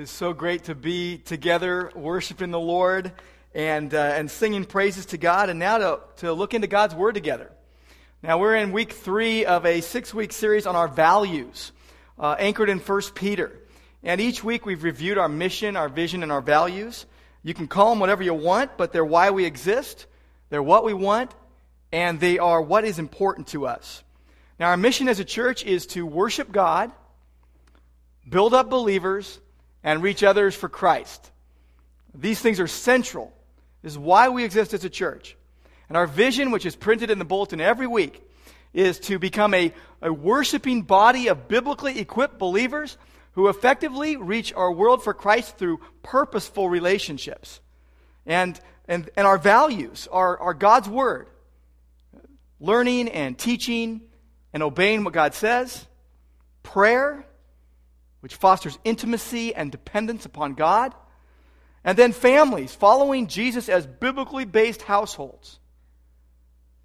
It's so great to be together, worshiping the Lord and, uh, and singing praises to God, and now to, to look into God's Word together. Now, we're in week three of a six week series on our values, uh, anchored in 1 Peter. And each week we've reviewed our mission, our vision, and our values. You can call them whatever you want, but they're why we exist, they're what we want, and they are what is important to us. Now, our mission as a church is to worship God, build up believers, and reach others for Christ. These things are central. This is why we exist as a church. And our vision, which is printed in the bulletin every week, is to become a, a worshiping body of biblically equipped believers who effectively reach our world for Christ through purposeful relationships. And, and, and our values are, are God's Word, learning and teaching and obeying what God says, prayer, which fosters intimacy and dependence upon God. And then families, following Jesus as biblically based households.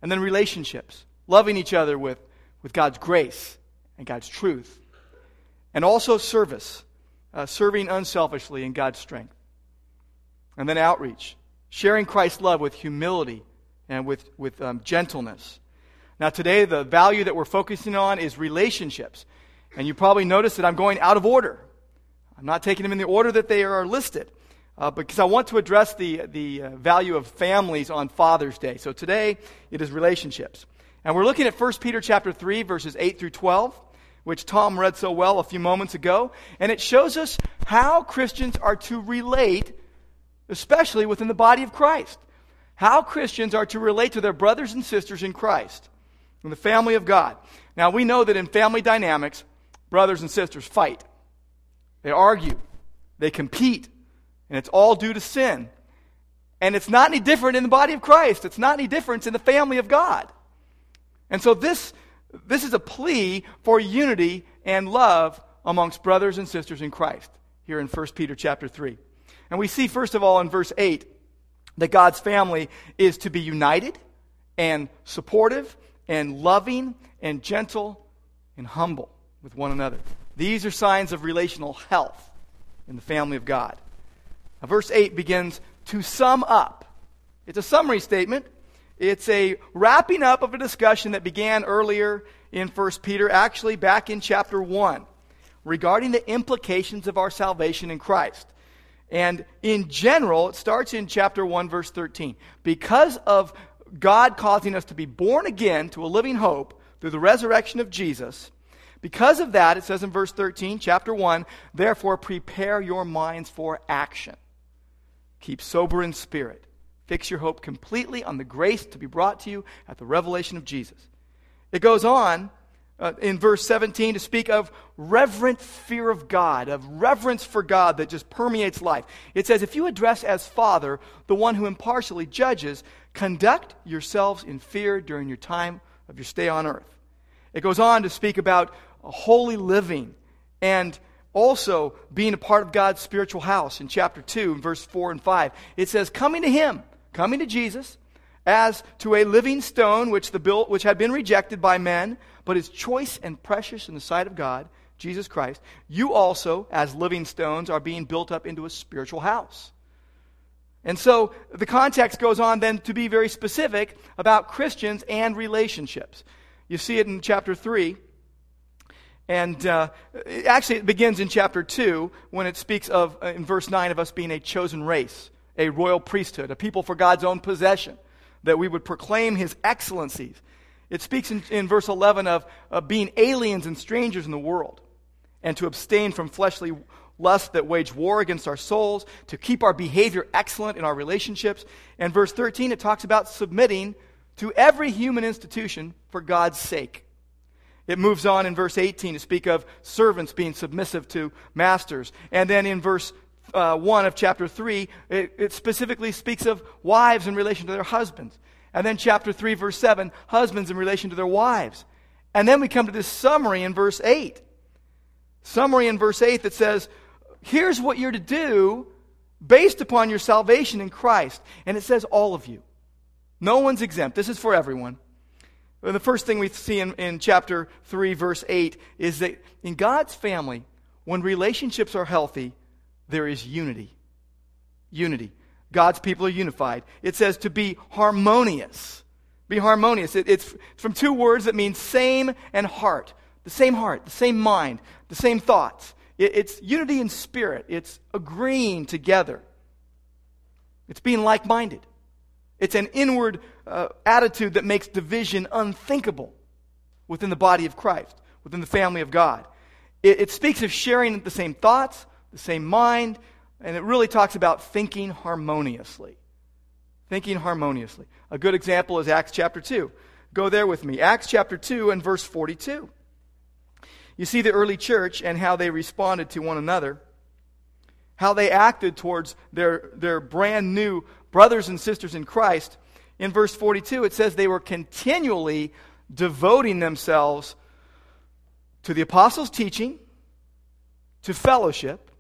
And then relationships, loving each other with, with God's grace and God's truth. And also service, uh, serving unselfishly in God's strength. And then outreach, sharing Christ's love with humility and with, with um, gentleness. Now, today, the value that we're focusing on is relationships. And you probably noticed that I'm going out of order. I'm not taking them in the order that they are listed. Uh, because I want to address the, the uh, value of families on Father's Day. So today, it is relationships. And we're looking at 1 Peter chapter 3, verses 8 through 12, which Tom read so well a few moments ago. And it shows us how Christians are to relate, especially within the body of Christ. How Christians are to relate to their brothers and sisters in Christ, in the family of God. Now, we know that in family dynamics, brothers and sisters fight, they argue, they compete, and it's all due to sin. And it's not any different in the body of Christ. It's not any different in the family of God. And so this, this is a plea for unity and love amongst brothers and sisters in Christ here in 1 Peter chapter 3. And we see, first of all, in verse 8, that God's family is to be united and supportive and loving and gentle and humble with one another. These are signs of relational health in the family of God. Now, verse 8 begins to sum up. It's a summary statement. It's a wrapping up of a discussion that began earlier in 1 Peter, actually back in chapter 1, regarding the implications of our salvation in Christ. And in general, it starts in chapter 1, verse 13. Because of God causing us to be born again to a living hope through the resurrection of Jesus, because of that, it says in verse 13, chapter 1, therefore prepare your minds for action. Keep sober in spirit. Fix your hope completely on the grace to be brought to you at the revelation of Jesus. It goes on uh, in verse 17 to speak of reverent fear of God, of reverence for God that just permeates life. It says, If you address as Father the one who impartially judges, conduct yourselves in fear during your time of your stay on earth. It goes on to speak about holy living and also being a part of God's spiritual house in chapter 2, in verse 4 and 5. It says, coming to Him, coming to Jesus, as to a living stone which, the built, which had been rejected by men, but is choice and precious in the sight of God, Jesus Christ, you also, as living stones, are being built up into a spiritual house. And so the context goes on then to be very specific about Christians and relationships. You see it in chapter 3 and uh, actually, it begins in chapter 2 when it speaks of, uh, in verse 9, of us being a chosen race, a royal priesthood, a people for God's own possession, that we would proclaim his excellencies. It speaks in, in verse 11 of, of being aliens and strangers in the world, and to abstain from fleshly lust that wage war against our souls, to keep our behavior excellent in our relationships. And verse 13, it talks about submitting to every human institution for God's sake. It moves on in verse 18 to speak of servants being submissive to masters. And then in verse uh, 1 of chapter 3, it, it specifically speaks of wives in relation to their husbands. And then chapter 3, verse 7, husbands in relation to their wives. And then we come to this summary in verse 8. Summary in verse 8 that says, here's what you're to do based upon your salvation in Christ. And it says, all of you. No one's exempt. This is for everyone. The first thing we see in, in chapter 3, verse 8, is that in God's family, when relationships are healthy, there is unity. Unity. God's people are unified. It says to be harmonious. Be harmonious. It, it's from two words that mean same and heart. The same heart, the same mind, the same thoughts. It, it's unity in spirit. It's agreeing together. It's being like minded. It's an inward uh, attitude that makes division unthinkable within the body of Christ, within the family of God. It, it speaks of sharing the same thoughts, the same mind, and it really talks about thinking harmoniously. Thinking harmoniously. A good example is Acts chapter 2. Go there with me. Acts chapter 2 and verse 42. You see the early church and how they responded to one another, how they acted towards their, their brand new brothers and sisters in Christ. In verse 42, it says they were continually devoting themselves to the apostles' teaching, to fellowship,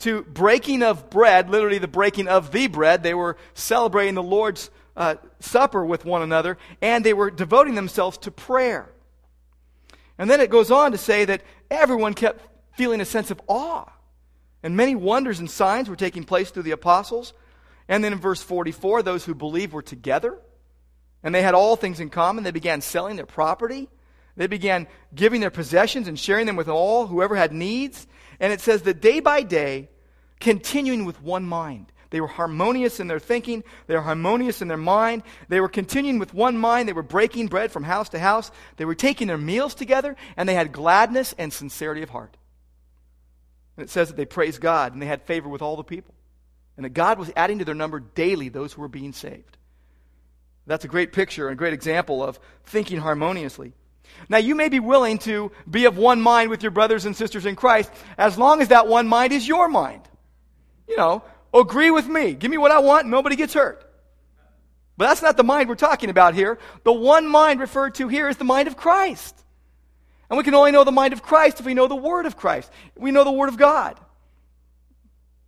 to breaking of bread, literally the breaking of the bread. They were celebrating the Lord's uh, Supper with one another, and they were devoting themselves to prayer. And then it goes on to say that everyone kept feeling a sense of awe. And many wonders and signs were taking place through the apostles. And then in verse 44, those who believed were together, and they had all things in common. They began selling their property they began giving their possessions and sharing them with all, whoever had needs. And it says that day by day, continuing with one mind. They were harmonious in their thinking. They were harmonious in their mind. They were continuing with one mind. They were breaking bread from house to house. They were taking their meals together, and they had gladness and sincerity of heart. And it says that they praised God, and they had favor with all the people. And that God was adding to their number daily those who were being saved. That's a great picture and a great example of thinking harmoniously. Now, you may be willing to be of one mind with your brothers and sisters in Christ as long as that one mind is your mind. You know, agree with me. Give me what I want, and nobody gets hurt. But that's not the mind we're talking about here. The one mind referred to here is the mind of Christ. And we can only know the mind of Christ if we know the Word of Christ. We know the Word of God.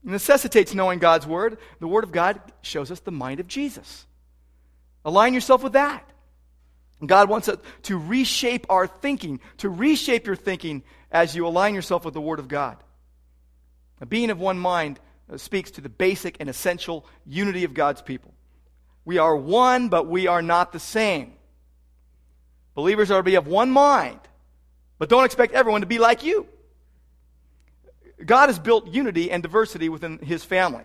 It necessitates knowing God's Word. The Word of God shows us the mind of Jesus. Align yourself with that. God wants us to reshape our thinking, to reshape your thinking as you align yourself with the Word of God. A being of one mind uh, speaks to the basic and essential unity of God's people. We are one, but we are not the same. Believers are to be of one mind, but don't expect everyone to be like you. God has built unity and diversity within His family.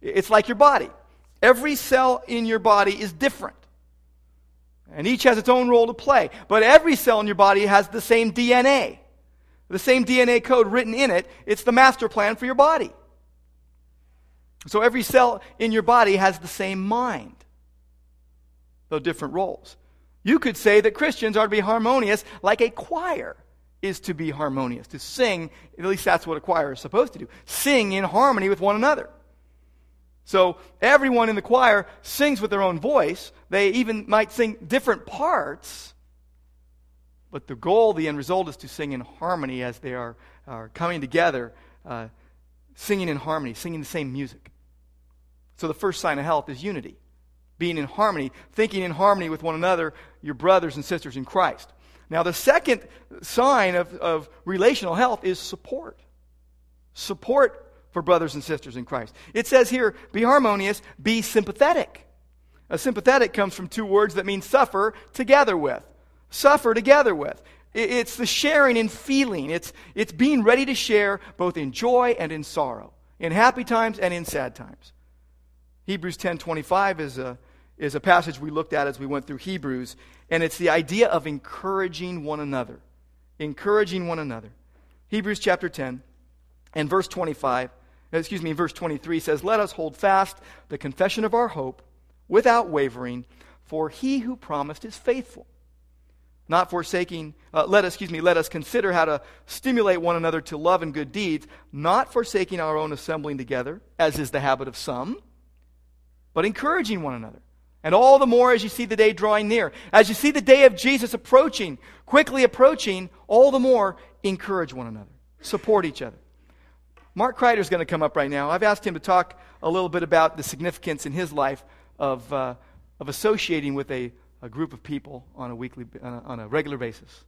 It's like your body. Every cell in your body is different. And each has its own role to play. But every cell in your body has the same DNA. The same DNA code written in it. It's the master plan for your body. So every cell in your body has the same mind, though different roles. You could say that Christians are to be harmonious like a choir is to be harmonious, to sing, at least that's what a choir is supposed to do, sing in harmony with one another. So everyone in the choir sings with their own voice. They even might sing different parts. But the goal, the end result, is to sing in harmony as they are, are coming together, uh, singing in harmony, singing the same music. So the first sign of health is unity, being in harmony, thinking in harmony with one another, your brothers and sisters in Christ. Now, the second sign of, of relational health is support. Support for brothers and sisters in Christ. It says here, be harmonious, be sympathetic. A sympathetic comes from two words that mean suffer together with. Suffer together with. It's the sharing in feeling. It's, it's being ready to share both in joy and in sorrow, in happy times and in sad times. Hebrews 10:25 is a, is a passage we looked at as we went through Hebrews, and it's the idea of encouraging one another. Encouraging one another. Hebrews chapter 10 and verse 25 excuse me, verse 23 says, Let us hold fast the confession of our hope without wavering, for he who promised is faithful. Not forsaking, uh, let us, excuse me, let us consider how to stimulate one another to love and good deeds, not forsaking our own assembling together, as is the habit of some, but encouraging one another. And all the more as you see the day drawing near. As you see the day of Jesus approaching, quickly approaching, all the more encourage one another, support each other. Mark Kreider is going to come up right now. I've asked him to talk a little bit about the significance in his life of, uh, of associating with a, a group of people on a weekly, on a, on a regular basis.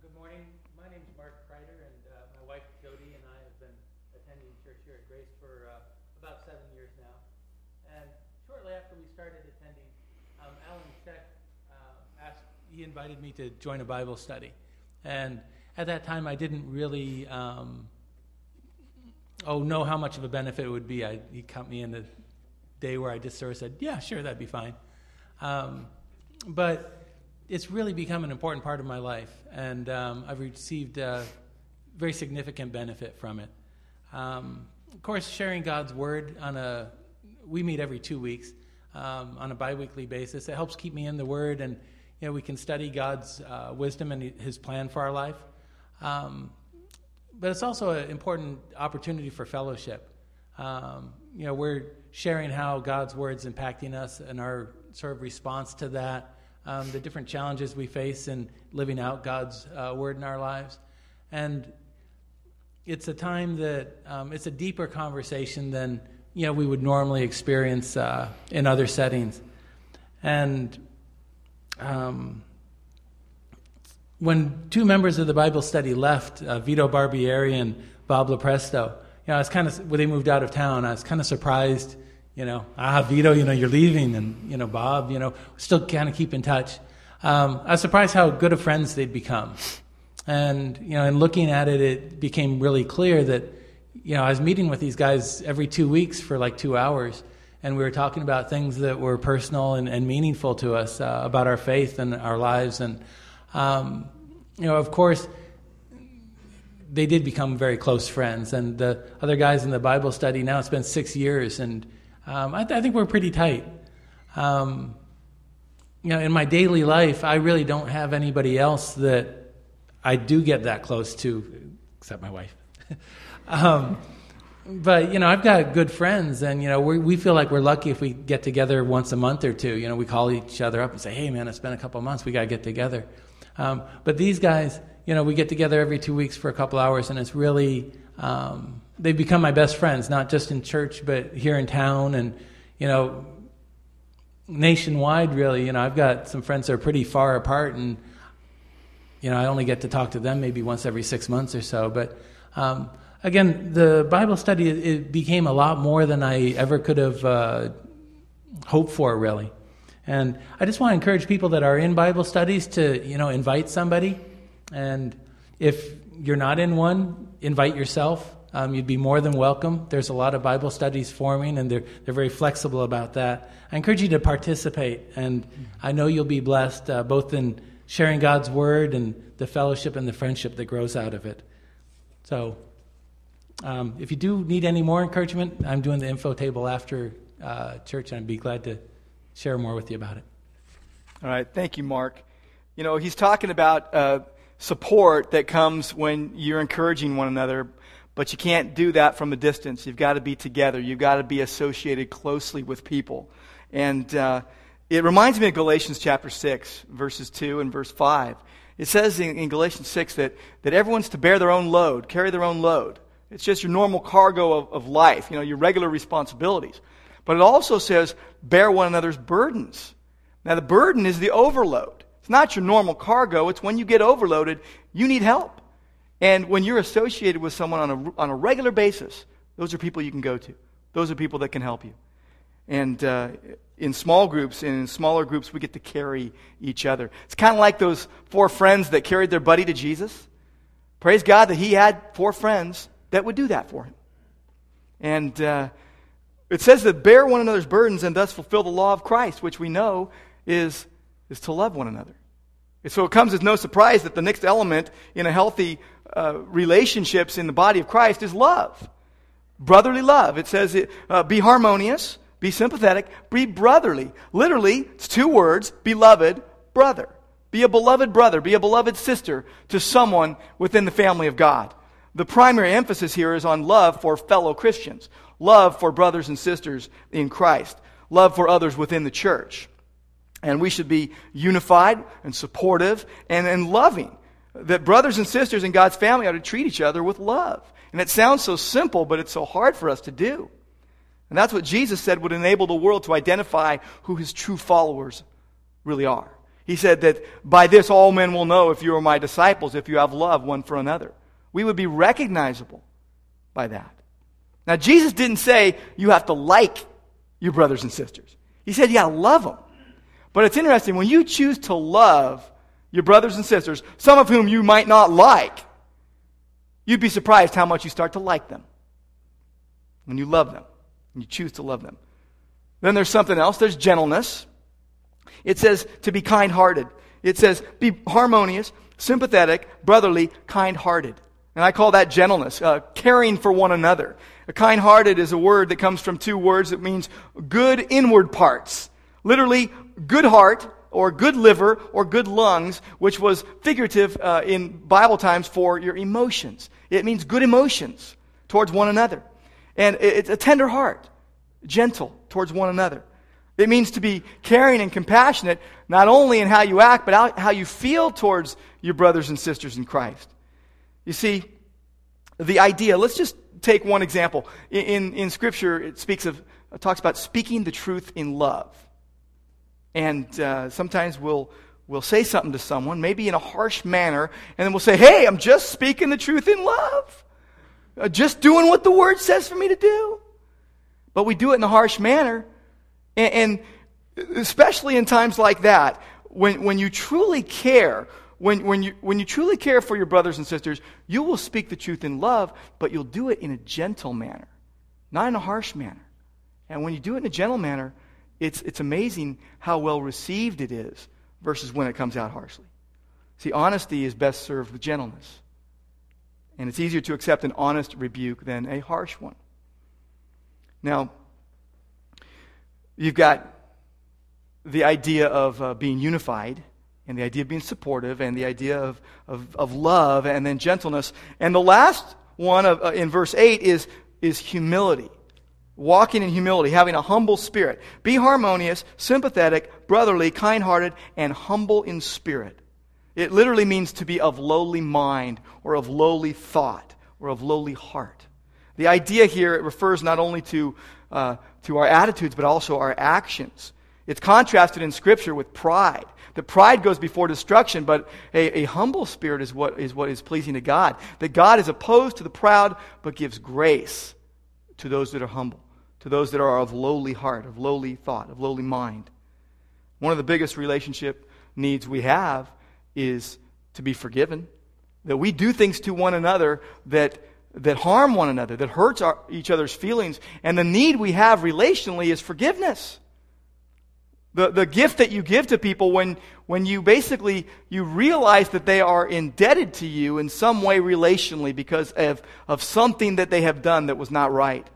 Good morning. My name is Mark Kreider, and uh, my wife Jody and I have been attending church here at that we started attending, um, Alan Sheck uh, asked, he invited me to join a Bible study. And at that time, I didn't really um, oh know how much of a benefit it would be. I, he cut me in the day where I just sort of said, yeah, sure, that'd be fine. Um, but it's really become an important part of my life, and um, I've received a very significant benefit from it. Um, of course, sharing God's word on a we meet every two weeks um, on a biweekly basis. It helps keep me in the word, and you know we can study God's uh, wisdom and His plan for our life. Um, but it's also an important opportunity for fellowship. Um, you know, we're sharing how God's word's impacting us and our sort of response to that, um, the different challenges we face in living out God's uh, word in our lives, and it's a time that um, it's a deeper conversation than you know we would normally experience uh, in other settings, and. Um, when two members of the Bible study left, uh, Vito Barbieri and Bob Lopresto, you know, I was kind of when they moved out of town, I was kind of surprised. You know, ah, Vito, you know, you're leaving, and you know, Bob, you know, still kind of keep in touch. Um, I was surprised how good of friends they'd become, and you know, in looking at it, it became really clear that you know I was meeting with these guys every two weeks for like two hours, and we were talking about things that were personal and, and meaningful to us uh, about our faith and our lives, and um, you know, of course, they did become very close friends. And the other guys in the Bible study now, it's been six years, and um, I, th- I, think we're pretty tight. Um, you know, in my daily life, I really don't have anybody else that I do get that close to, except my wife. but you know, I've got good friends, and you know, we we feel like we're lucky if we get together once a month or two. You know, we call each other up and say, "Hey, man, it's been a couple months. We got to get together." Um, but these guys, you know, we get together every two weeks for a couple hours, and it's really um, they've become my best friends, not just in church, but here in town, and you know, nationwide. Really, you know, I've got some friends that are pretty far apart, and you know, I only get to talk to them maybe once every six months or so. But um, again, the Bible study it became a lot more than I ever could have uh, hoped for, really. And I just want to encourage people that are in Bible studies to, you know, invite somebody. And if you're not in one, invite yourself. Um, you'd be more than welcome. There's a lot of Bible studies forming, and they're, they're very flexible about that. I encourage you to participate, and I know you'll be blessed uh, both in sharing God's Word and the fellowship and the friendship that grows out of it. So, um, if you do need any more encouragement, I'm doing the info table after uh, church, and I'd be glad to share more with you about it. All right. Thank you, Mark. You know, he's talking about uh, support that comes when you're encouraging one another, but you can't do that from a distance. You've got to be together, you've got to be associated closely with people. And uh, it reminds me of Galatians chapter 6, verses 2 and verse 5. It says in, in Galatians 6 that, that everyone's to bear their own load, carry their own load. It's just your normal cargo of, of life, you know, your regular responsibilities. But it also says, bear one another's burdens. Now, the burden is the overload. It's not your normal cargo. It's when you get overloaded, you need help. And when you're associated with someone on a, on a regular basis, those are people you can go to. Those are people that can help you. And uh, in small groups and in smaller groups, we get to carry each other. It's kind of like those four friends that carried their buddy to Jesus. Praise God that he had four friends that would do that for him. And uh, it says that bear one another's burdens and thus fulfill the law of Christ, which we know is, is to love one another. And so it comes as no surprise that the next element in a healthy uh, relationships in the body of Christ is love. Brotherly love. It says, uh, be harmonious, be sympathetic, be brotherly. Literally, it's two words, beloved brother. Be a beloved brother, be a beloved sister to someone within the family of God. The primary emphasis here is on love for fellow Christians love for brothers and sisters in Christ, love for others within the church. And we should be unified and supportive and, and loving. That brothers and sisters in God's family ought to treat each other with love. And it sounds so simple, but it's so hard for us to do. And that's what Jesus said would enable the world to identify who his true followers really are. He said that by this all men will know if you are my disciples, if you have love one for another. We would be recognizable by that. Now, Jesus didn't say you have to like your brothers and sisters. He said, you got to love them. But it's interesting, when you choose to love your brothers and sisters, some of whom you might not like, you'd be surprised how much you start to like them. When you love them, and you choose to love them. Then there's something else. There's gentleness. It says to be kind hearted. It says be harmonious, sympathetic, brotherly, kind hearted. And I call that gentleness, uh, caring for one another. A kind hearted is a word that comes from two words that means good inward parts. Literally, good heart or good liver or good lungs, which was figurative uh, in Bible times for your emotions. It means good emotions towards one another. And it's a tender heart, gentle towards one another. It means to be caring and compassionate, not only in how you act, but how you feel towards your brothers and sisters in Christ. You see, the idea, let's just take one example. In, in, Scripture, it speaks of, it talks about speaking the truth in love. And uh, sometimes we'll, we'll say something to someone, maybe in a harsh manner, and then we'll say, hey, I'm just speaking the truth in love. Uh, just doing what the word says for me to do. But we do it in a harsh manner. And, and especially in times like that, when, when you truly care, when, when, you, when you truly care for your brothers and sisters, you will speak the truth in love, but you'll do it in a gentle manner, not in a harsh manner. And when you do it in a gentle manner, it's, it's amazing how well received it is versus when it comes out harshly. See, honesty is best served with gentleness. And it's easier to accept an honest rebuke than a harsh one. Now, you've got the idea of uh, being unified, and the idea of being supportive, and the idea of, of, of love, and then gentleness. And the last one of, uh, in verse 8 is, is humility. Walking in humility, having a humble spirit. Be harmonious, sympathetic, brotherly, kind hearted, and humble in spirit. It literally means to be of lowly mind, or of lowly thought, or of lowly heart. The idea here, it refers not only to, uh, to our attitudes, but also our actions. It's contrasted in Scripture with pride. The pride goes before destruction, but a, a, humble spirit is what, is what is pleasing to God. That God is opposed to the proud, but gives grace to those that are humble, to those that are of lowly heart, of lowly thought, of lowly mind. One of the biggest relationship needs we have is to be forgiven. That we do things to one another that that harm one another, that hurts our, each other's feelings. And the need we have relationally is forgiveness. The, the gift that you give to people when, when you basically you realize that they are indebted to you in some way relationally because of, of something that they have done that was not right.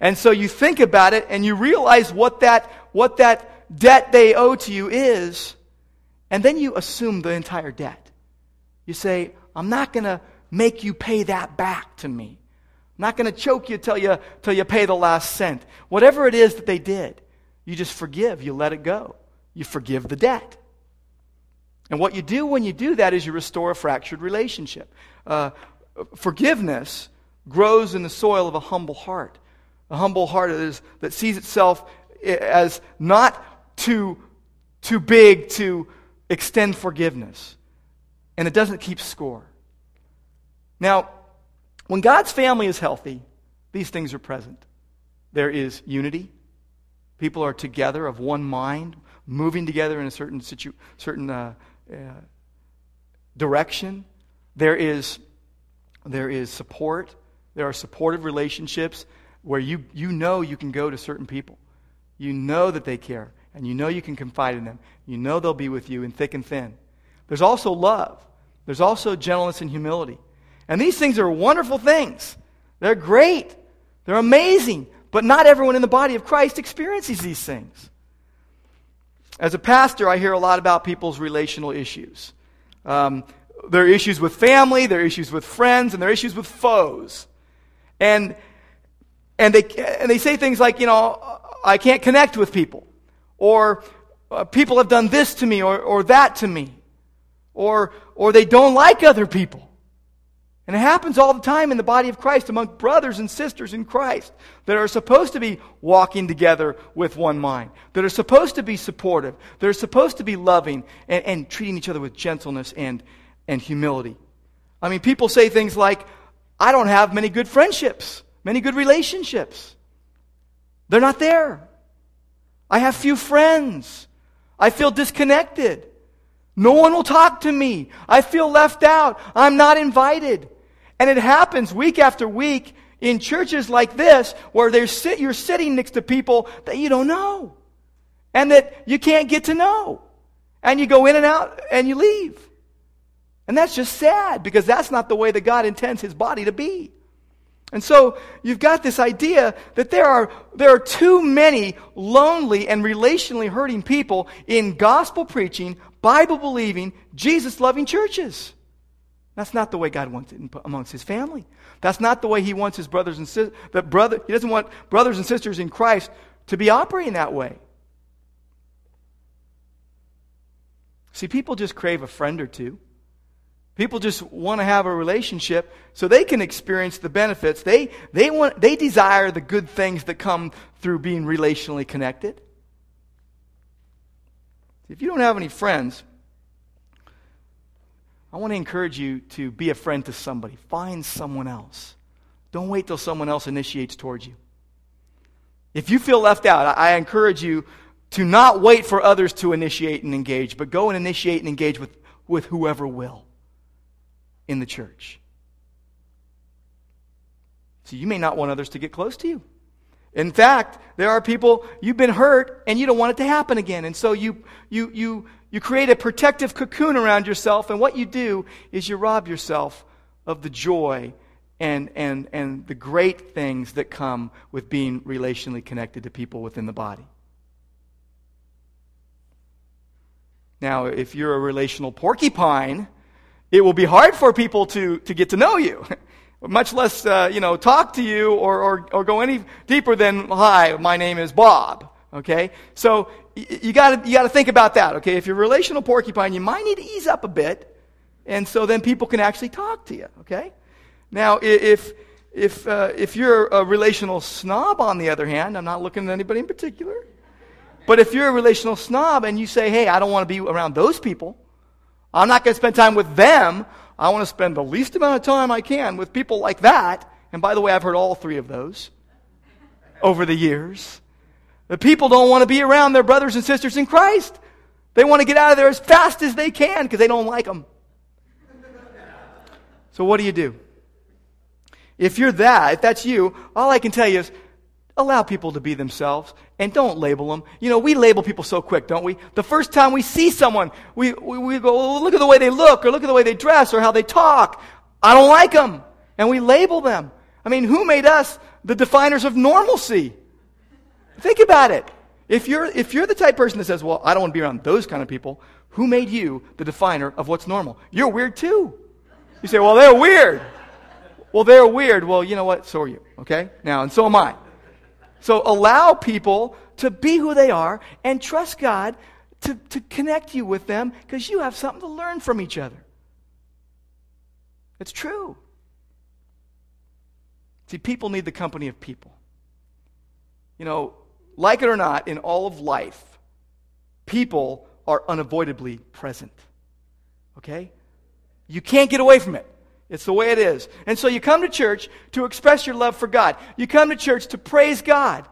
And so you think about it and you realize what that, what that debt they owe to you is, and then you assume the entire debt. You say, I'm not going to make you pay that back to me. I'm not going to choke you till you, till you pay the last cent. Whatever it is that they did, you just forgive. You let it go. You forgive the debt. And what you do when you do that is you restore a fractured relationship. Uh, forgiveness grows in the soil of a humble heart. A humble heart that sees itself as not too, too big to extend forgiveness. And it doesn't keep score. Now, when God's family is healthy, these things are present. There is unity. People are together of one mind, moving together in a certain, situ- certain uh, uh, direction. There is, there is support. There are supportive relationships where you, you know you can go to certain people. You know that they care, and you know you can confide in them. You know they'll be with you in thick and thin. There's also love. There's also gentleness and humility. And these things are wonderful things. They're great. They're amazing. But not everyone in the body of Christ experiences these things. As a pastor, I hear a lot about people's relational issues. Um, there are issues with family, there are issues with friends, and there are issues with foes. And, and, they, and they say things like, you know, I can't connect with people. Or uh, people have done this to me or, or that to me. Or, or they don't like other people. And it happens all the time in the body of Christ among brothers and sisters in Christ that are supposed to be walking together with one mind, that are supposed to be supportive, that are supposed to be loving and, and treating each other with gentleness and, and humility. I mean, people say things like, I don't have many good friendships, many good relationships. They're not there. I have few friends. I feel disconnected. No one will talk to me. I feel left out. I'm not invited. And it happens week after week in churches like this where sit, you're sitting next to people that you don't know and that you can't get to know. And you go in and out and you leave. And that's just sad because that's not the way that God intends his body to be. And so you've got this idea that there are, there are too many lonely and relationally hurting people in gospel preaching, Bible believing, Jesus loving churches. That's not the way God wants it amongst his family. That's not the way he wants his brothers and sisters. Brother, he doesn't want brothers and sisters in Christ to be operating that way. See, people just crave a friend or two. People just want to have a relationship so they can experience the benefits. They, they, want, they desire the good things that come through being relationally connected. If you don't have any friends, I want to encourage you to be a friend to somebody. Find someone else. Don't wait till someone else initiates towards you. If you feel left out, I encourage you to not wait for others to initiate and engage, but go and initiate and engage with, with whoever will in the church. So you may not want others to get close to you. In fact, there are people you've been hurt and you don't want it to happen again. And so you you you you create a protective cocoon around yourself and what you do is you rob yourself of the joy and and and the great things that come with being relationally connected to people within the body. Now, if you're a relational porcupine, it will be hard for people to, to get to know you, much less, uh, you know, talk to you or, or, or go any deeper than, hi, my name is Bob. Okay? So you gotta, you gotta think about that. Okay? If you're a relational porcupine, you might need to ease up a bit. And so then people can actually talk to you. Okay? Now, if, if, uh, if you're a relational snob, on the other hand, I'm not looking at anybody in particular. But if you're a relational snob and you say, hey, I don't want to be around those people, I'm not going to spend time with them. I want to spend the least amount of time I can with people like that. And by the way, I've heard all three of those over the years. The people don't want to be around their brothers and sisters in Christ. They want to get out of there as fast as they can because they don't like them. So, what do you do? If you're that, if that's you, all I can tell you is allow people to be themselves and don't label them. You know, we label people so quick, don't we? The first time we see someone, we, we, we go, oh, look at the way they look, or look at the way they dress, or how they talk. I don't like them. And we label them. I mean, who made us the definers of normalcy? Think about it. If you're, if you're the type person that says, well, I don't want to be around those kind of people, who made you the definer of what's normal? You're weird too. You say, well, they're weird. Well, they're weird. Well, you know what? So are you. Okay? Now, and so am I. So allow people to be who they are and trust God to, to connect you with them because you have something to learn from each other. It's true. See, people need the company of people. You know, like it or not, in all of life, people are unavoidably present. Okay? You can't get away from it. It's the way it is. And so you come to church to express your love for God. You come to church to praise God.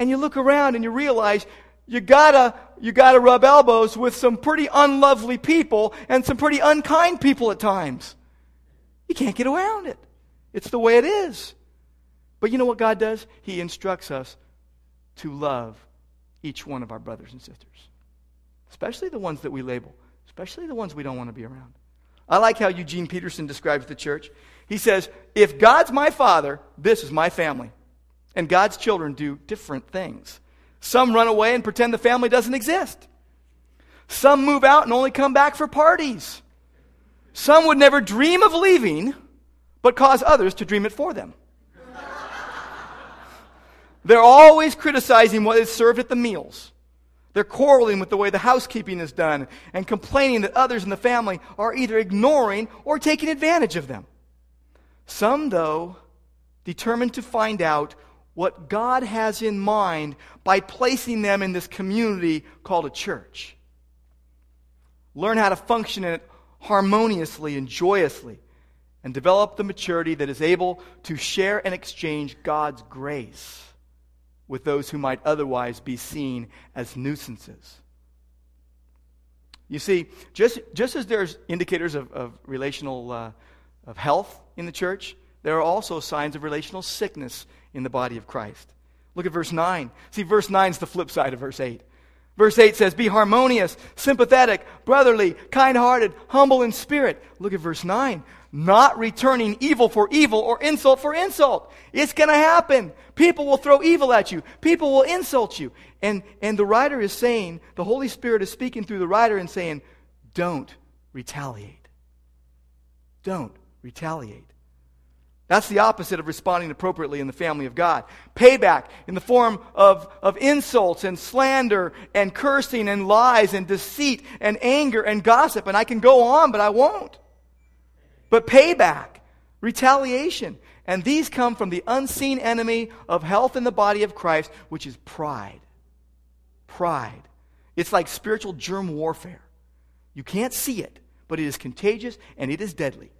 And you look around and you realize you gotta, you gotta rub elbows with some pretty unlovely people and some pretty unkind people at times. You can't get around it. It's the way it is. But you know what God does? He instructs us to love each one of our brothers and sisters, especially the ones that we label, especially the ones we don't want to be around. I like how Eugene Peterson describes the church. He says, If God's my father, this is my family. And God's children do different things. Some run away and pretend the family doesn't exist. Some move out and only come back for parties. Some would never dream of leaving, but cause others to dream it for them. They're always criticizing what is served at the meals. They're quarreling with the way the housekeeping is done and complaining that others in the family are either ignoring or taking advantage of them. Some, though, determined to find out what God has in mind by placing them in this community called a church. Learn how to function in it harmoniously and joyously, and develop the maturity that is able to share and exchange God's grace with those who might otherwise be seen as nuisances. You see, just, just as there's indicators of, of relational uh, of health in the church, there are also signs of relational sickness in the body of Christ. Look at verse 9. See, verse 9 is the flip side of verse 8. Verse 8 says, Be harmonious, sympathetic, brotherly, kind hearted, humble in spirit. Look at verse 9. Not returning evil for evil or insult for insult. It's going to happen. People will throw evil at you, people will insult you. And, and the writer is saying, the Holy Spirit is speaking through the writer and saying, Don't retaliate. Don't retaliate. That's the opposite of responding appropriately in the family of God. Payback in the form of, of insults and slander and cursing and lies and deceit and anger and gossip. And I can go on, but I won't. But payback, retaliation. And these come from the unseen enemy of health in the body of Christ, which is pride. Pride. It's like spiritual germ warfare. You can't see it, but it is contagious and it is deadly.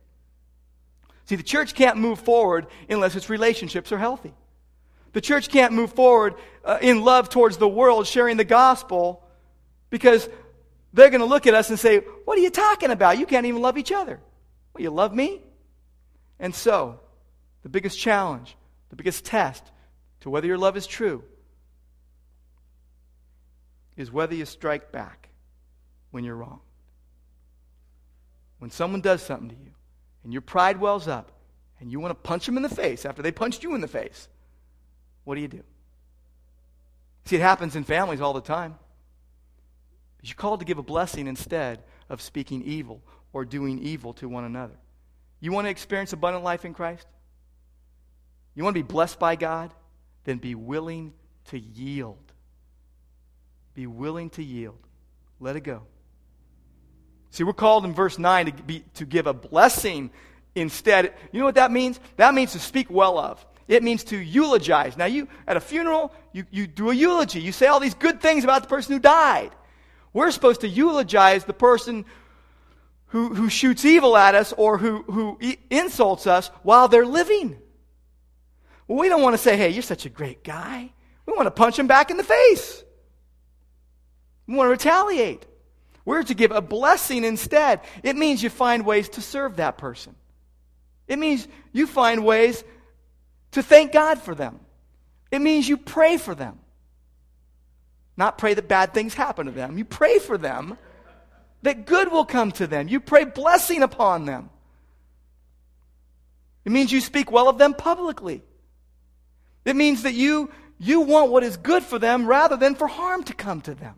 See, the church can't move forward unless its relationships are healthy. The church can't move forward uh, in love towards the world, sharing the gospel, because they're going to look at us and say, What are you talking about? You can't even love each other. Well, you love me? And so, the biggest challenge, the biggest test to whether your love is true is whether you strike back when you're wrong. When someone does something to you, and your pride wells up and you want to punch them in the face after they punched you in the face, what do you do? See, it happens in families all the time. You're called to give a blessing instead of speaking evil or doing evil to one another. You want to experience abundant life in Christ? You want to be blessed by God? Then be willing to yield. Be willing to yield. Let it go. See, we're called in verse 9 to, be, to give a blessing instead. You know what that means? That means to speak well of. It means to eulogize. Now, you at a funeral, you, you do a eulogy. You say all these good things about the person who died. We're supposed to eulogize the person who, who shoots evil at us or who, who insults us while they're living. Well, we don't want to say, hey, you're such a great guy. We want to punch him back in the face. We want to retaliate. We're to give a blessing instead. It means you find ways to serve that person. It means you find ways to thank God for them. It means you pray for them. Not pray that bad things happen to them. You pray for them that good will come to them. You pray blessing upon them. It means you speak well of them publicly. It means that you, you want what is good for them rather than for harm to come to them.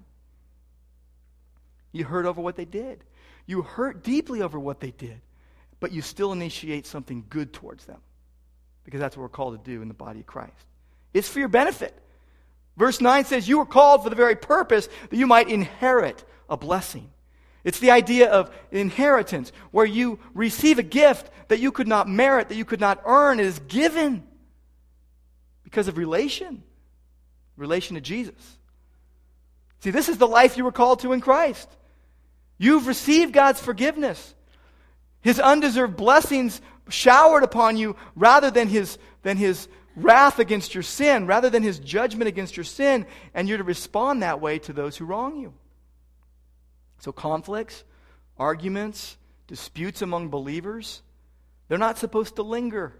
You hurt over what they did. You hurt deeply over what they did, but you still initiate something good towards them because that's what we're called to do in the body of Christ. It's for your benefit. Verse 9 says, You were called for the very purpose that you might inherit a blessing. It's the idea of inheritance, where you receive a gift that you could not merit, that you could not earn. It is given because of relation, relation to Jesus. See, this is the life you were called to in Christ. You've received God's forgiveness, His undeserved blessings showered upon you rather than His, than his wrath against your sin, rather than His judgment against your sin, and you're to respond that way to those who wrong you. So, conflicts, arguments, disputes among believers, they're not supposed to linger.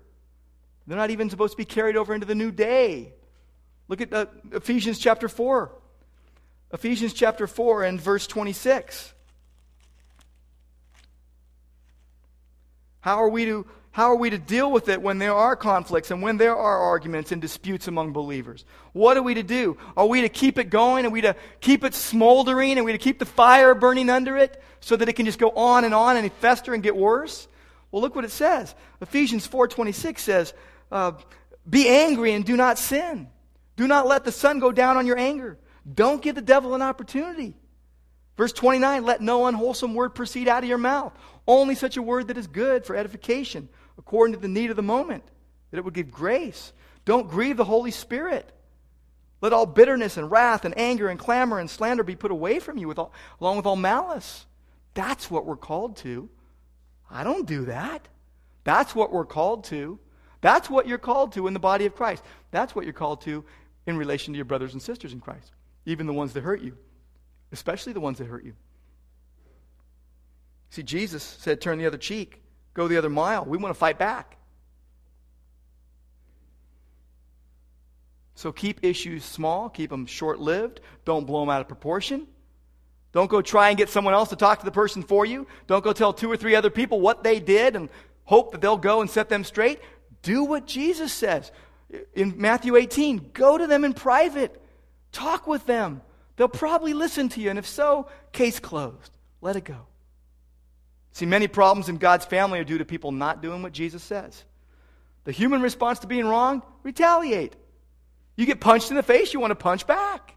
They're not even supposed to be carried over into the new day. Look at uh, Ephesians chapter 4. Ephesians chapter 4 and verse 26. How are we to how are we to deal with it when there are conflicts and when there are arguments and disputes among believers? What are we to do? Are we to keep it going? Are we to keep it smoldering? Are we to keep the fire burning under it so that it can just go on and on and fester and get worse? Well, look what it says. Ephesians 4.26 says, uh, Be angry and do not sin. Do not let the sun go down on your anger. Don't give the devil an opportunity. Verse 29 Let no unwholesome word proceed out of your mouth, only such a word that is good for edification, according to the need of the moment, that it would give grace. Don't grieve the Holy Spirit. Let all bitterness and wrath and anger and clamor and slander be put away from you with all, along with all malice. That's what we're called to. I don't do that. That's what we're called to. That's what you're called to in the body of Christ. That's what you're called to in relation to your brothers and sisters in Christ, even the ones that hurt you, especially the ones that hurt you. See, Jesus said, turn the other cheek, go the other mile. We want to fight back. So keep issues small, keep them short lived, don't blow them out of proportion. Don't go try and get someone else to talk to the person for you. Don't go tell two or three other people what they did and hope that they'll go and set them straight. Do what Jesus says. In Matthew 18, go to them in private. Talk with them. They'll probably listen to you. And if so, case closed. Let it go. See, many problems in God's family are due to people not doing what Jesus says. The human response to being wrong, retaliate. You get punched in the face, you want to punch back.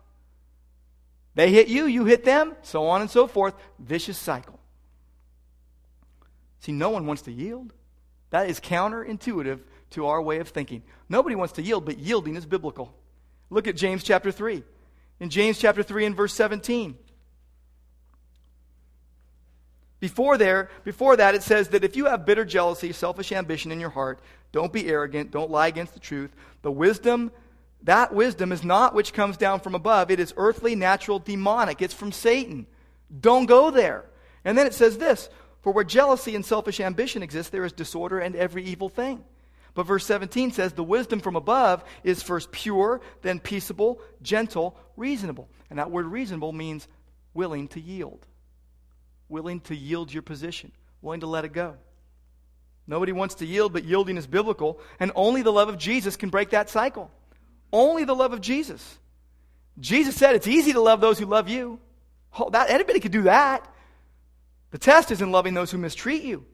They hit you, you hit them, so on and so forth. Vicious cycle. See, no one wants to yield. That is counterintuitive to our way of thinking. Nobody wants to yield, but yielding is biblical. Look at James chapter 3. In James chapter 3 and verse 17. Before there, before that, it says that if you have bitter jealousy, selfish ambition in your heart, don't be arrogant, don't lie against the truth. The wisdom that wisdom is not which comes down from above. It is earthly, natural, demonic. It's from Satan. Don't go there. And then it says this For where jealousy and selfish ambition exist, there is disorder and every evil thing. But verse 17 says, The wisdom from above is first pure, then peaceable, gentle, reasonable. And that word reasonable means willing to yield. Willing to yield your position, willing to let it go. Nobody wants to yield, but yielding is biblical, and only the love of Jesus can break that cycle. Only the love of Jesus. Jesus said it's easy to love those who love you. Oh, that, anybody could do that. The test is in loving those who mistreat you.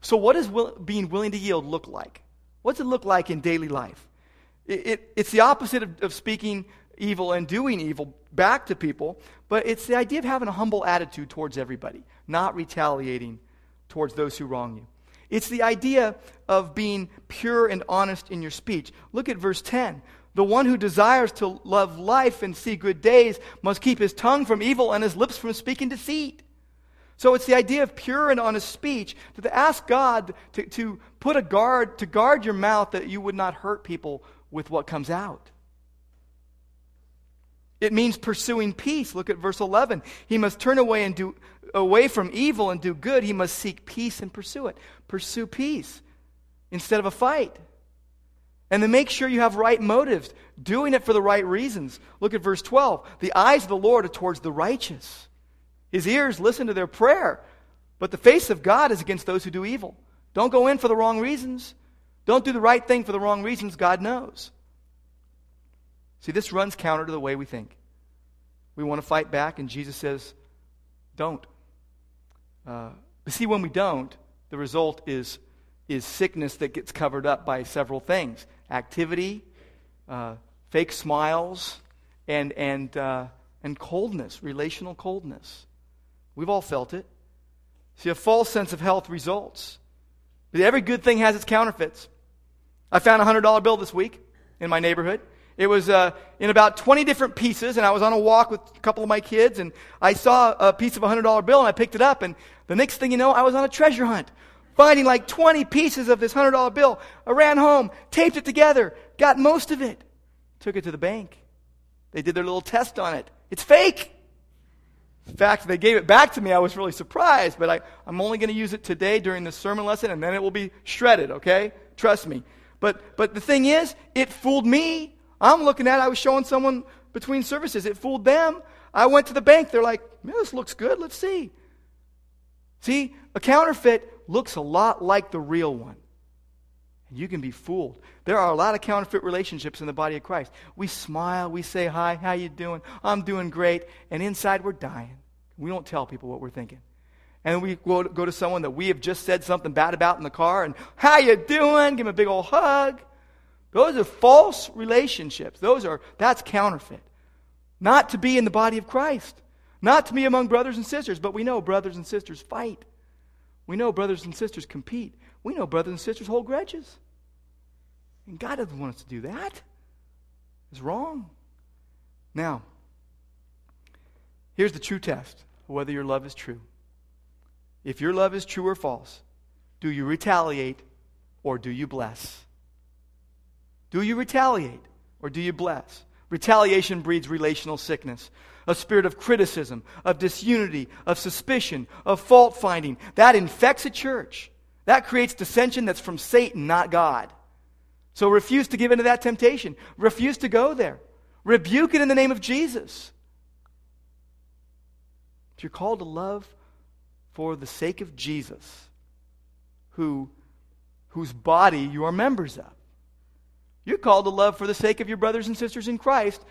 So, what does will, being willing to yield look like? What's it look like in daily life? It, it, it's the opposite of, of speaking evil and doing evil back to people, but it's the idea of having a humble attitude towards everybody, not retaliating towards those who wrong you. It's the idea of being pure and honest in your speech. Look at verse 10. The one who desires to love life and see good days must keep his tongue from evil and his lips from speaking deceit. So it's the idea of pure and honest speech to ask God to, to put a guard, to guard your mouth that you would not hurt people with what comes out. It means pursuing peace. Look at verse 11. He must turn away and do away from evil and do good. He must seek peace and pursue it. Pursue peace instead of a fight. And then make sure you have right motives, doing it for the right reasons. Look at verse 12. The eyes of the Lord are towards the righteous, his ears listen to their prayer, but the face of God is against those who do evil. Don't go in for the wrong reasons. Don't do the right thing for the wrong reasons. God knows. See, this runs counter to the way we think. We want to fight back, and Jesus says, don't. Uh, but see, when we don't, the result is, is sickness that gets covered up by several things activity, uh, fake smiles, and, and, uh, and coldness, relational coldness. We've all felt it. See, a false sense of health results. But every good thing has its counterfeits. I found a $100 bill this week in my neighborhood. It was uh, in about 20 different pieces, and I was on a walk with a couple of my kids, and I saw a piece of a $100 bill, and I picked it up, and the next thing you know, I was on a treasure hunt finding like 20 pieces of this $100 bill. I ran home, taped it together, got most of it, took it to the bank. They did their little test on it. It's fake. In fact, they gave it back to me. I was really surprised, but I, I'm only going to use it today during the sermon lesson, and then it will be shredded, okay? Trust me. But, but the thing is, it fooled me. I'm looking at it. I was showing someone between services. It fooled them. I went to the bank. They're like, man, this looks good. Let's see. See, a counterfeit looks a lot like the real one. And you can be fooled. There are a lot of counterfeit relationships in the body of Christ. We smile, we say hi, how you doing? I'm doing great, and inside we're dying. We don't tell people what we're thinking. And we go to, someone that we have just said something bad about in the car, and how you doing? Give them a big old hug. Those are false relationships. Those are that's counterfeit. Not to be in the body of Christ. Not to be among brothers and sisters, but we know brothers and sisters fight. We know brothers and sisters compete. We know brothers and sisters hold grudges. And God doesn't want us to do that. It's wrong. Now, here's the true test of whether your love is true. If your love is true or false, do you retaliate or do you bless? Do you retaliate? or do you bless? Retaliation breeds relational sickness, a spirit of criticism, of disunity, of suspicion, of fault finding. That infects a church. That creates dissension that's from Satan, not God. So refuse to give into that temptation. Refuse to go there. Rebuke it in the name of Jesus. If you're called to love for the sake of Jesus, who, whose body you are members of, you're called to love for the sake of your brothers and sisters in Christ,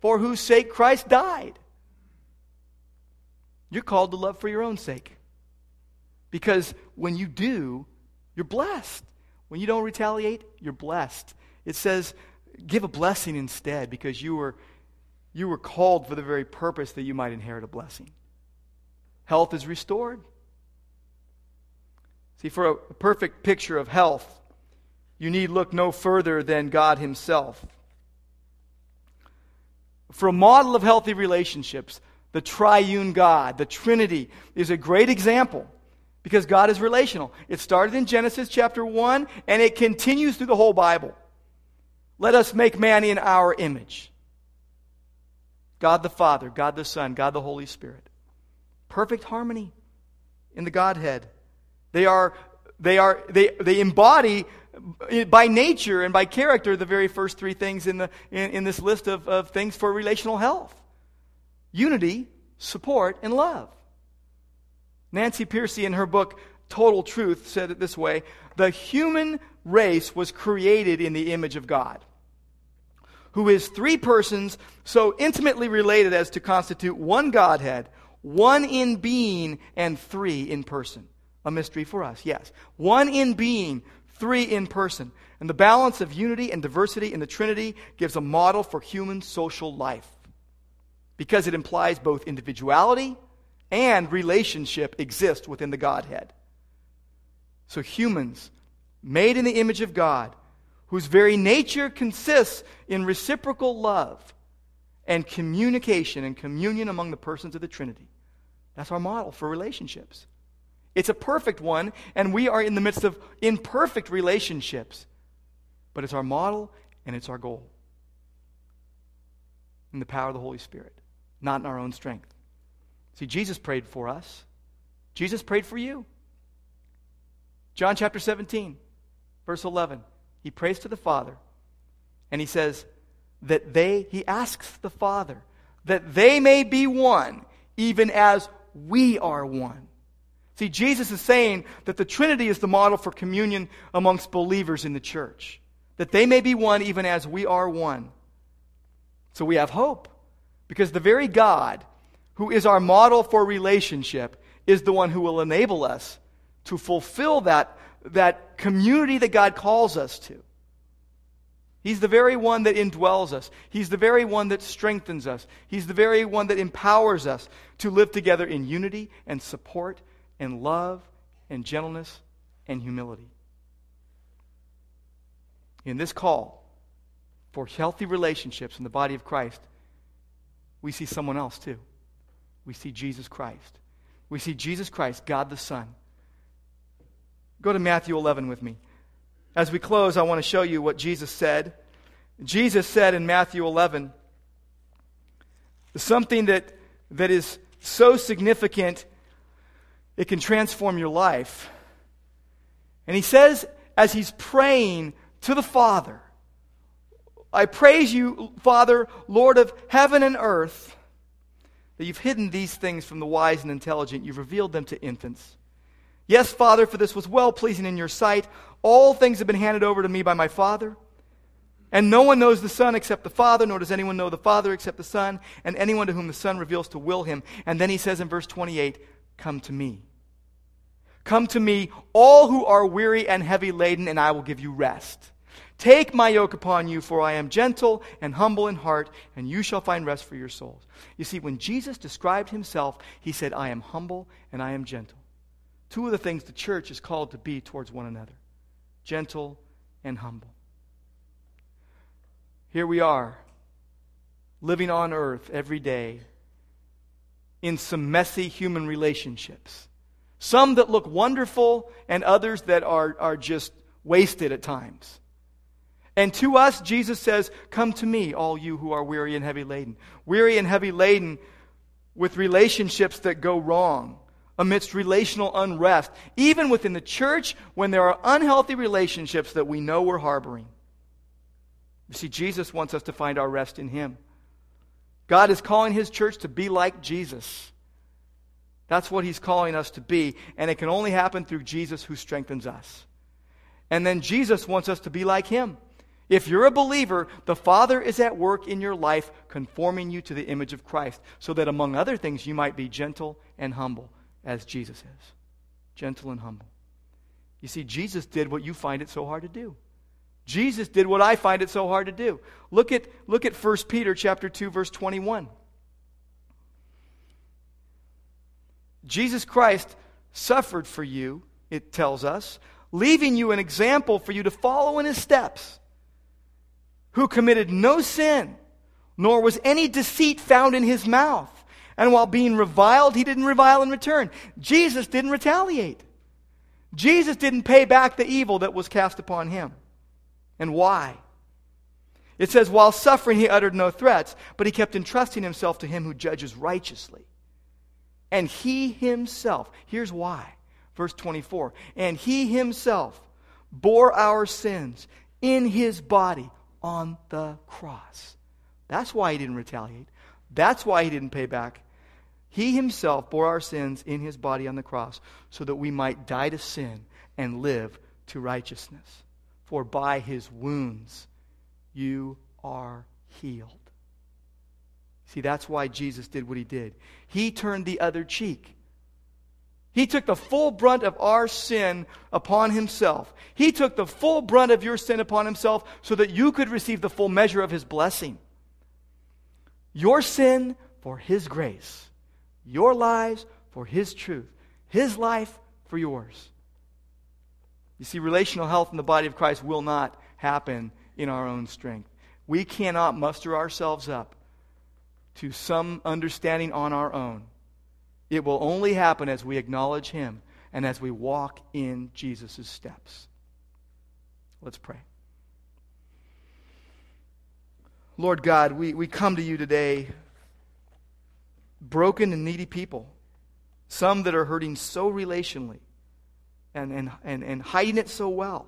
for whose sake Christ died. You're called to love for your own sake. Because when you do, you're blessed. When you don't retaliate, you're blessed. It says, give a blessing instead because you were, you were called for the very purpose that you might inherit a blessing. Health is restored. See, for a perfect picture of health, you need look no further than God Himself. For a model of healthy relationships, the triune God, the Trinity, is a great example because God is relational. It started in Genesis chapter 1 and it continues through the whole Bible. Let us make man in our image God the Father, God the Son, God the Holy Spirit. Perfect harmony in the Godhead. They are, they are, they, they embody by nature and by character the very first three things in, the, in, in this list of, of things for relational health unity, support, and love. Nancy Pearcey, in her book Total Truth, said it this way The human race was created in the image of God, who is three persons so intimately related as to constitute one Godhead, one in being, and three in person. A mystery for us, yes. One in being, three in person. And the balance of unity and diversity in the Trinity gives a model for human social life because it implies both individuality and relationship exist within the Godhead. So humans, made in the image of God, whose very nature consists in reciprocal love and communication and communion among the persons of the Trinity. That's our model for relationships. It's a perfect one, and we are in the midst of imperfect relationships. But it's our model and it's our goal. In the power of the Holy Spirit, not in our own strength. See, Jesus prayed for us, Jesus prayed for you. John chapter 17, verse 11. He prays to the Father, and he says that they, he asks the Father, that they may be one, even as we are one. See, Jesus is saying that the Trinity is the model for communion amongst believers in the church, that they may be one even as we are one. So we have hope, because the very God who is our model for relationship is the one who will enable us to fulfill that, that community that God calls us to. He's the very one that indwells us. He's the very one that strengthens us. He's the very one that empowers us to live together in unity and support and love and gentleness and humility. In this call for healthy relationships in the body of Christ, we see someone else too. We see Jesus Christ. We see Jesus Christ, God the Son. Go to Matthew 11 with me. As we close, I want to show you what Jesus said. Jesus said in Matthew 11 something that, that is so significant it can transform your life. And he says, as he's praying to the Father, I praise you, Father, Lord of heaven and earth, that you've hidden these things from the wise and intelligent. You've revealed them to infants. Yes, Father, for this was well pleasing in your sight. All things have been handed over to me by my Father. And no one knows the Son except the Father, nor does anyone know the Father except the Son, and anyone to whom the Son reveals to will him. And then he says in verse 28, Come to me. Come to me, all who are weary and heavy laden, and I will give you rest. Take my yoke upon you, for I am gentle and humble in heart, and you shall find rest for your souls. You see, when Jesus described himself, he said, I am humble and I am gentle. Two of the things the church is called to be towards one another gentle and humble. Here we are, living on earth every day in some messy human relationships. Some that look wonderful, and others that are, are just wasted at times. And to us, Jesus says, Come to me, all you who are weary and heavy laden. Weary and heavy laden with relationships that go wrong, amidst relational unrest, even within the church when there are unhealthy relationships that we know we're harboring. You see, Jesus wants us to find our rest in Him. God is calling His church to be like Jesus. That's what He's calling us to be, and it can only happen through Jesus who strengthens us. And then Jesus wants us to be like Him. If you're a believer, the Father is at work in your life, conforming you to the image of Christ, so that among other things, you might be gentle and humble, as Jesus is. Gentle and humble. You see, Jesus did what you find it so hard to do. Jesus did what I find it so hard to do. Look at, look at 1 Peter chapter 2, verse 21. Jesus Christ suffered for you, it tells us, leaving you an example for you to follow in his steps who committed no sin, nor was any deceit found in his mouth. And while being reviled, he didn't revile in return. Jesus didn't retaliate. Jesus didn't pay back the evil that was cast upon him. And why? It says, while suffering, he uttered no threats, but he kept entrusting himself to him who judges righteously. And he himself, here's why. Verse 24, and he himself bore our sins in his body on the cross. That's why he didn't retaliate. That's why he didn't pay back. He himself bore our sins in his body on the cross so that we might die to sin and live to righteousness. For by his wounds you are healed. See, that's why Jesus did what he did. He turned the other cheek. He took the full brunt of our sin upon himself. He took the full brunt of your sin upon himself so that you could receive the full measure of his blessing. Your sin for his grace, your lives for his truth, his life for yours. You see, relational health in the body of Christ will not happen in our own strength. We cannot muster ourselves up to some understanding on our own. It will only happen as we acknowledge Him and as we walk in Jesus' steps. Let's pray. Lord God, we, we come to you today broken and needy people, some that are hurting so relationally and, and, and, and hiding it so well.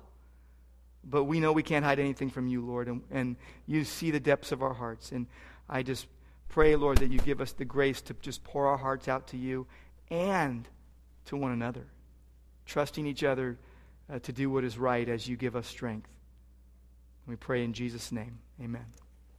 But we know we can't hide anything from you, Lord, and, and you see the depths of our hearts. And I just pray, Lord, that you give us the grace to just pour our hearts out to you and to one another, trusting each other uh, to do what is right as you give us strength. We pray in Jesus' name. Amen.